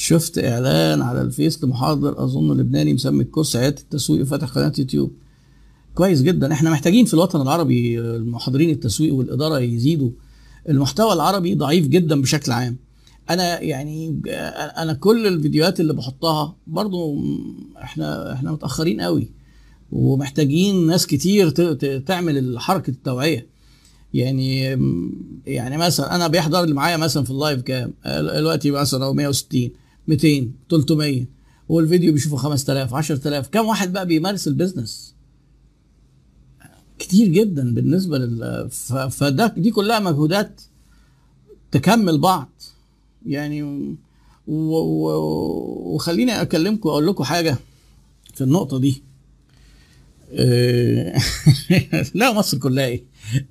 شفت إعلان على الفيس لمحاضر أظن لبناني مسمي الكورس عيادة التسويق وفتح قناة يوتيوب. كويس جدا. إحنا محتاجين في الوطن العربي المحاضرين التسويق والإدارة يزيدوا. المحتوى العربي ضعيف جدا بشكل عام. أنا يعني أنا كل الفيديوهات اللي بحطها برضو إحنا إحنا متأخرين قوي. ومحتاجين ناس كتير تعمل حركه التوعية. يعني يعني مثلا أنا بيحضر اللي معايا مثلا في ال live كام؟ دلوقتي مثلا هو 160 200 300 والفيديو بيشوفه 5000 10000 كم واحد بقى بيمارس ال business؟ كتير جدا بالنسبة لل فده دي كلها مجهودات تكمل بعض. يعني و... و... وخليني أكلمكم أقول لكم حاجة في النقطة دي. إيه، لا مصر كلها إيه؟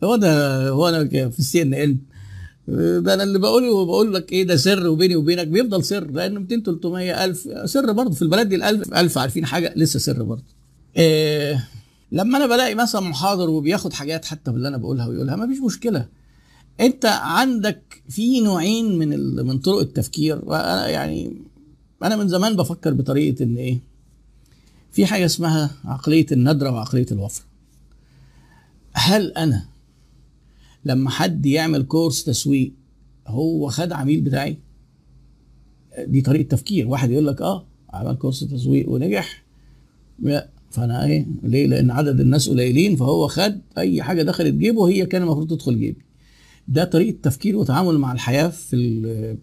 هو ده هو أنا في السي ان ان ده أنا اللي بقوله بقول لك إيه ده سر وبيني وبينك بيفضل سر لأن 200 300 ألف سر برضه. في البلد دي الألف ألف عارفين حاجة لسه سر برضه. إيه لما أنا بلاقي مثلا محاضر وبياخد حاجات حتى باللي أنا بقولها ويقولها ما فيش مشكلة. أنت عندك في نوعين من ال... من طرق التفكير. وأنا يعني أنا من زمان بفكر بطريقة إن إيه في حاجة اسمها عقلية الندرة وعقلية الوفره هل أنا لما حد يعمل كورس تسويق هو خد عميل بتاعي. دي طريقة تفكير. واحد يقول لك آه عمل كورس تسويق ونجح. لا فأنا إيه ليه؟ لأن عدد الناس قليلين فهو خد أي حاجة دخلت جيبه هي كان المفروض تدخل جيبي. ده طريقة تفكير وتعامل مع الحياة في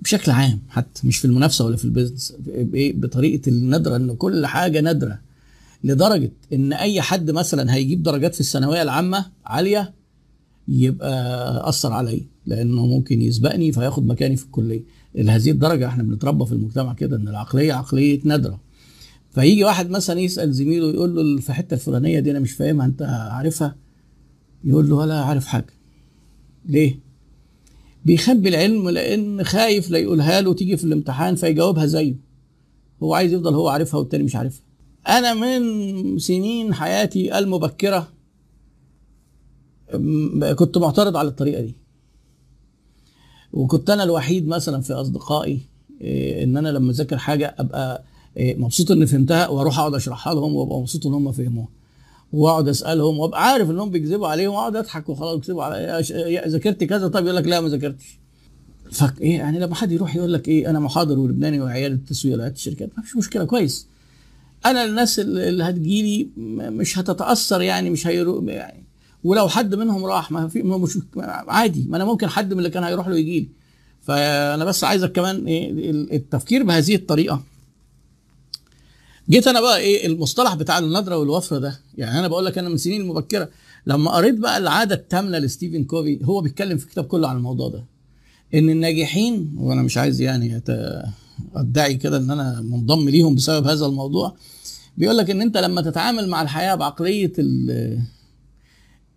بشكل عام حتى مش في المنافسة ولا في البيزنس. بايه بطريقة الندرة إن كل حاجة نادرة. لدرجة إن أي حد مثلا هيجيب درجات في الثانوية العامة عالية يبقى أثر عليا لأنه ممكن يسبقني فياخد مكاني في الكلية. لهذه الدرجة إحنا بنتربى في المجتمع كده إن العقلية عقلية ندره فيجي واحد مثلا يسأل زميله يقول له في الحتة الفلانية دي أنا مش فاهمها أنت عارفها؟ يقول له ولا عارف حاجة. ليه؟ بيخبي العلم لأن خايف لا يقولها له تيجي في الامتحان فيجاوبها زيه. هو عايز يفضل هو عارفها والتاني مش عارفها. أنا من سنين حياتي المبكرة كنت معترض على الطريقة دي. وكنت أنا الوحيد مثلا في أصدقائي إيه، إن أنا لما أذاكر حاجة أبقى إيه، مبسوط إني فهمتها وأروح أقعد أشرحها لهم وأبقى مبسوط إن هم فهموها. وأقعد أسألهم وأبقى عارف انهم بيكذبوا عليهم وأقعد أضحك وخلاص بيكذبوا يا- ذاكرت كذا؟ طب يقول لك لا ما ذاكرتش. فك إيه يعني لما حد يروح يقول لك إيه أنا محاضر ولبناني وعيال التسويق لعيادة الشركات ما فيش مشكلة كويس. أنا الناس اللي هتجيلي مش هتتأثر يعني مش هيرو يعني ولو حد منهم راح ما في مش عادي. ما أنا ممكن حد من اللي كان هيروح له يجي لي. فأنا بس عايزك كمان إيه ال- التفكير بهذه الطريقة. جيت أنا بقى إيه المصطلح بتاع الندرة والوفره ده. يعني أنا بقول لك أنا من سنين المبكرة لما قريت بقى العادة التامنة لستيفن كوفي هو بيتكلم في الكتاب كله عن الموضوع ده. إن الناجحين وأنا مش عايز يعني أدعي كده إن أنا منضم ليهم بسبب هذا الموضوع. بيقول لك إن أنت لما تتعامل مع الحياة بعقلية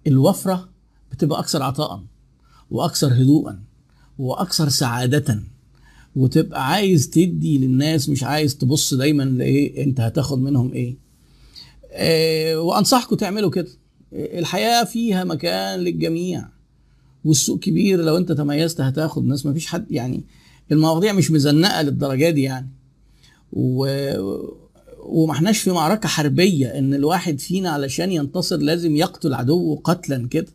ال- الوفرة بتبقى أكثر عطاء وأكثر هدوءا وأكثر سعاده وتبقى عايز تدي للناس مش عايز تبص دايما لإيه أنت هتاخد منهم إيه. آه وأنصحكم تعملوا كده. الحياة فيها مكان للجميع والسوق كبير لو أنت تميزت هتاخد ناس. ما فيش حد يعني المواضيع مش مزنقة للدرجة دي يعني. و وما احناش في معركة حربية إن الواحد فينا علشان ينتصر لازم يقتل عدوه قتلا كده.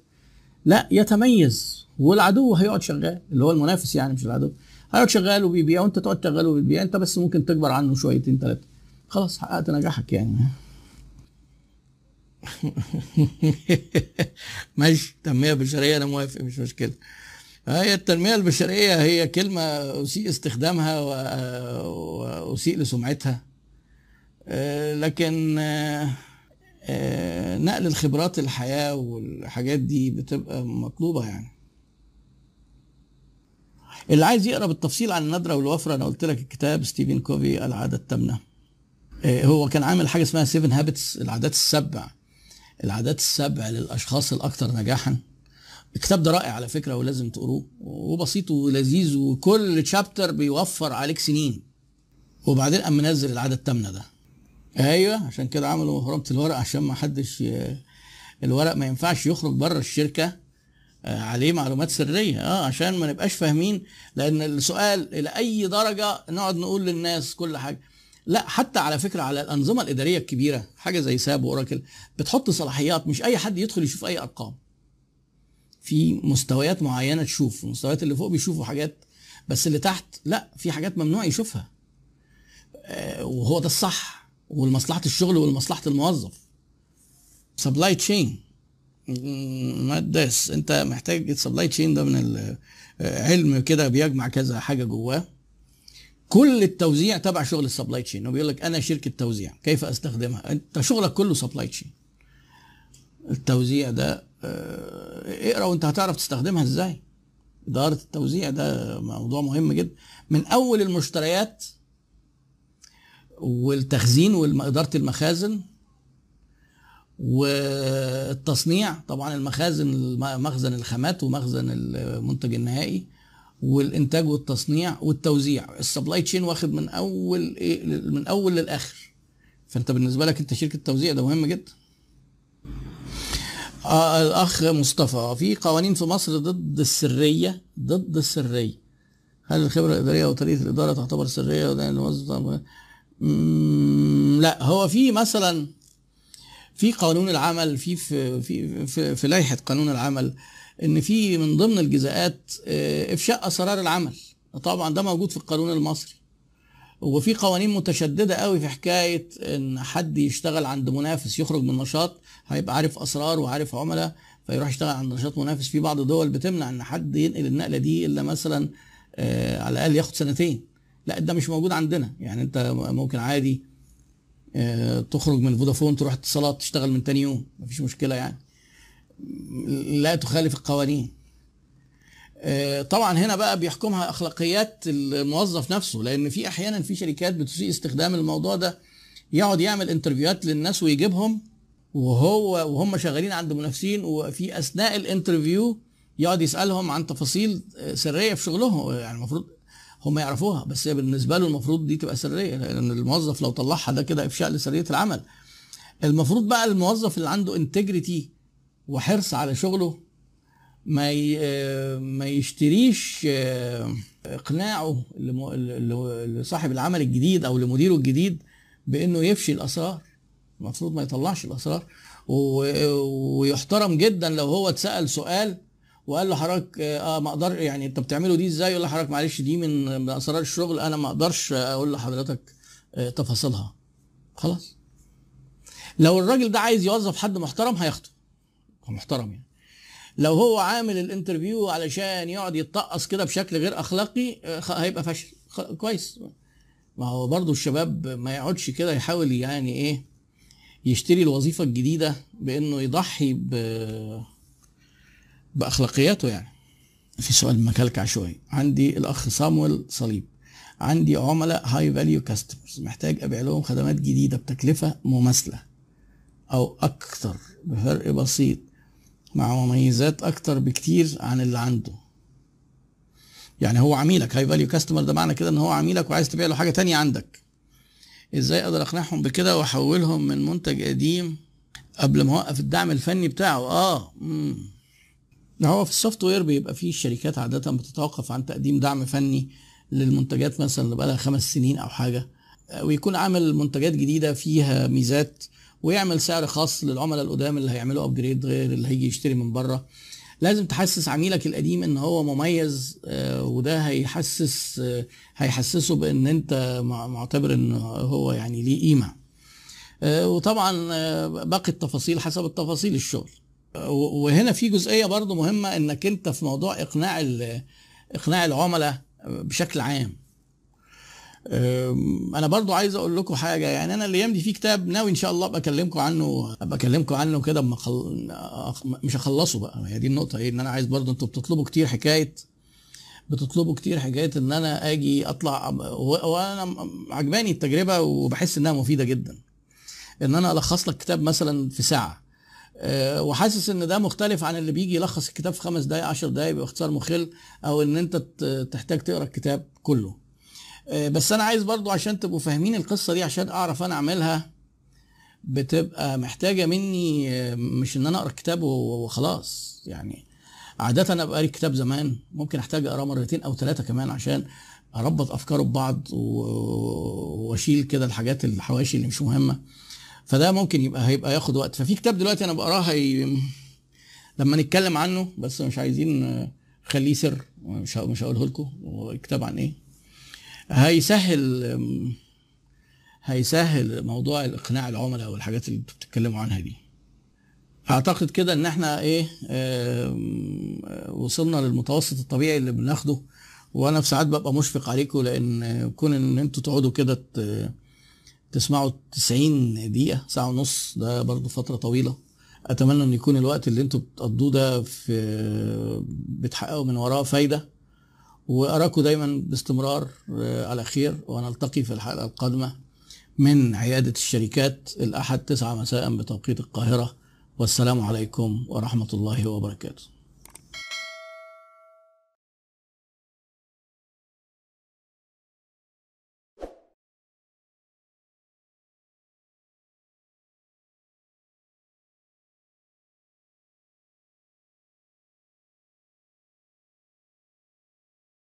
لا يتميز والعدو هيقعد شغال اللي هو المنافس يعني مش العدو. هيقعد شغال وبيبيع وانت تقعد شغال وبتبيع انت بس ممكن تكبر عنه شويتين ثلاثة خلاص حققت نجاحك يعني. ماشي تنميه بشريه أنا موافق مش مشكلة. هي التنمية البشرية هي كلمة أسيء استخدامها وأسيء لسمعتها. لكن آه، آه، نقل الخبرات الحياة والحاجات دي بتبقى مطلوبة يعني. اللي عايز يقرأ بالتفصيل عن الندرة والوفرة أنا قلت لك الكتاب ستيفن كوفي العادة الثامنه آه، هو كان عامل حاجة اسمها 7 habits العادات السبع. العادات السبع للأشخاص الأكثر نجاحا. الكتاب ده رائع على فكرة ولازم تقروه وبسيط ولذيذ وكل chapter بيوفر عليك سنين. وبعدين قام منزل العادة الثامنه ده. أيوه عشان كده عملوا مهرمه الورق عشان ما حدش. الورق ما ينفعش يخرج بره الشركة آه، عليه معلومات سرية. آه عشان ما نبقاش فاهمين لأن السؤال إلى أي درجة نقعد نقول للناس كل حاجة. لا حتى على فكرة على الأنظمة الإدارية الكبيرة حاجة زي ساب وأوراكل بتحط صلاحيات. مش أي حد يدخل يشوف أي أرقام. في مستويات معينة تشوف المستويات اللي فوق بيشوفوا حاجات بس اللي تحت لا في حاجات ممنوع يشوفها. آه، وهو ده الصح. ولمصلحه الشغل ولمصلحه الموظف. supply chain ما داس انت محتاج ال supply chain ده من العلم كده بيجمع كذا حاجة جواه. كل التوزيع تبع شغل ال supply chain هو بيقول لك أنا شركة توزيع. كيف أستخدمها؟ أنت شغلك كله supply chain التوزيع ده آه اقرأ وانت هتعرف تستخدمها إزاي. إدارة التوزيع ده موضوع مهم جدا. من أول المشتريات والتخزين واداره المخازن والتصنيع طبعا المخازن مخزن الخامات ومخزن المنتج النهائي والإنتاج والتصنيع والتوزيع. السبلاي تشين واخد من أول إيه من أول للآخر. فأنت بالنسبة لك أنت شركة توزيع ده مهم جدا. آه الأخ مصطفى في قوانين في مصر ضد السرية ضد السرية. هل الخبرة الإدارية وطريقة الإدارة تعتبر سرية؟ لا هو في مثلا في قانون العمل في في في في, في لائحة قانون العمل إن في من ضمن الجزاءات آه، إفشاء أسرار العمل. طبعا ده موجود في القانون المصري. وفي قوانين متشددة قوي في حكاية إن حد يشتغل عند منافس يخرج من نشاط هيبقى عارف أسرار وعارف عملاء فيروح يشتغل عند نشاط منافس. في بعض الدول بتمنع إن حد ينقل النقلة دي إلا مثلا آه، على الأقل ياخد سنتين. لا ده مش موجود عندنا. يعني انت ممكن عادي آه، تخرج من فودافون تروح اتصالات تشتغل من تاني يوم. مفيش مشكلة يعني. لا تخالف القوانين. آه، طبعا هنا بقى بيحكمها أخلاقيات الموظف نفسه لأن في أحيانا في شركات بتسيء استخدام الموضوع ده يقعد يعمل interview هات للناس ويجيبهم وهو وهم شغالين عند منافسين وفي أثناء ال interview يقعد يسألهم عن تفاصيل سرية في شغلهم. يعني المفروض هم يعرفوها بس هي بالنسبة له المفروض دي تبقى سرية لأن الموظف لو طلعها ده كده إفشاء لسرية العمل. المفروض بقى الموظف اللي عنده integrity وحرص على شغله ما ما يشتريش آه، إقناعه لصاحب العمل الجديد أو لمديره الجديد بإنه يفشي الأسرار. المفروض ما يطلعش الأسرار. ويحترم جدا لو هو اتسأل سؤال وقال له حضرتك آه ما أقدر يعني أنت بتعمله دي إزاي؟ يقول له حضرتك معلش دي من أسرار الشغل أنا ما أقدرش أقول لحضرتك آه، تفاصيلها. خلاص. لو الراجل ده عايز يوظف حد محترم هياخده. محترم يعني. لو هو عامل الانترفيو علشان يقعد يتطقص كده بشكل غير أخلاقي آه، هيبقى فشل كويس. ما هو برضو الشباب ما يقعدش كده يحاول يعني إيه يشتري الوظيفة الجديدة بإنه يضحي ب بأخلاقياته يعني. في سؤال مكلكع شوية عندي الأخ صامويل صليب. عندي عملاء هاي فاليو كاستمرز محتاج أبيع لهم خدمات جديدة بتكلفة مماثلة أو أكثر بفرق بسيط مع مميزات أكتر بكتير عن اللي عنده. يعني هو عميلك high value customer ده معنى كده إن هو عميلك وعايز تبيع له حاجة تانية عندك. إزاي أقدر أقنعهم بكده وأحولهم من منتج قديم قبل ما أوقف الدعم الفني بتاعه؟ آه مم. هو في ال software بيبقى فيه الشركات عادة بتتوقف عن تقديم دعم فني للمنتجات مثلا اللي بقالها خمس سنين أو حاجة. ويكون عامل منتجات جديدة فيها ميزات ويعمل سعر خاص للعملاء القدام اللي هيعملوا upgrade غير اللي هيجي يشتري من بره. لازم تحسس عميلك القديم إن هو مميز آه، وده هيحسس آه، هيحسسه بإن أنت معتبر إن هو يعني ليه قيمة. آه، وطبعا باقي التفاصيل حسب التفاصيل الشغل. وهنا في جزئية برضو مهمة إنك أنت في موضوع إقناع إقناع العملاء بشكل عام أنا برضو عايز أقول لكم حاجة يعني أنا الأيام دي في كتاب ناوي إن شاء الله أبقى أكلمكم عنه أبقى أكلمكم عنه كده. مش هخلصه بقى هي دي النقطة إيه إن أنا عايز برضو أنتوا بتطلبوا كتير حكاية بتطلبوا كتير حكاية إن أنا آجي أطلع وأنا عجباني التجربة وبحس إنها مفيدة جدا إن أنا ألخص لك كتاب مثلا في ساعة وحاسس إن ده مختلف عن اللي بيجي يلخص الكتاب في خمس دقائق عشر دقائق باختصار مخل أو إن أنت تحتاج تقرأ الكتاب كله. آه، بس أنا عايز برضو عشان تبقوا فاهمين القصة دي عشان أعرف أنا أعملها بتبقى محتاجة مني آه، مش إن أنا أقرأ الكتاب وخلاص. يعني عادة أنا بقري كتاب زمان ممكن أحتاج اقراه مرتين أو ثلاثة كمان عشان أربط أفكاره ببعض وأشيل كده الحاجات الحواشي اللي مش مهمة. فده ممكن يبقى هيبقى ياخد وقت. ففي كتاب دلوقتي أنا بقراه هي لما نتكلم عنه بس مش عايزين آه، خليه سر مش مش هقوله لكم. هو كتاب عن إيه؟ هيسهل هيسهل موضوع الاقناع العملاء والحاجات اللي أنتوا بتتكلموا عنها دي. اعتقد كده إن إحنا إيه وصلنا للمتوسط الطبيعي اللي بناخده. وأنا في ساعات ببقى مشفق عليكم لأن كون إن أنتوا تقعدوا كده تسمعوا 90 دقيقة ساعة ونص ده برضو فترة طويلة. أتمنى إن يكون الوقت اللي أنتوا بتقضوه ده في بتحققوا من وراه فايدة. وأراكم دايما باستمرار آه، على خير. ونلتقي في الحلقة القادمة من عيادة الشركات الأحد تسعة مساء بتوقيت القاهرة. والسلام عليكم ورحمة الله وبركاته.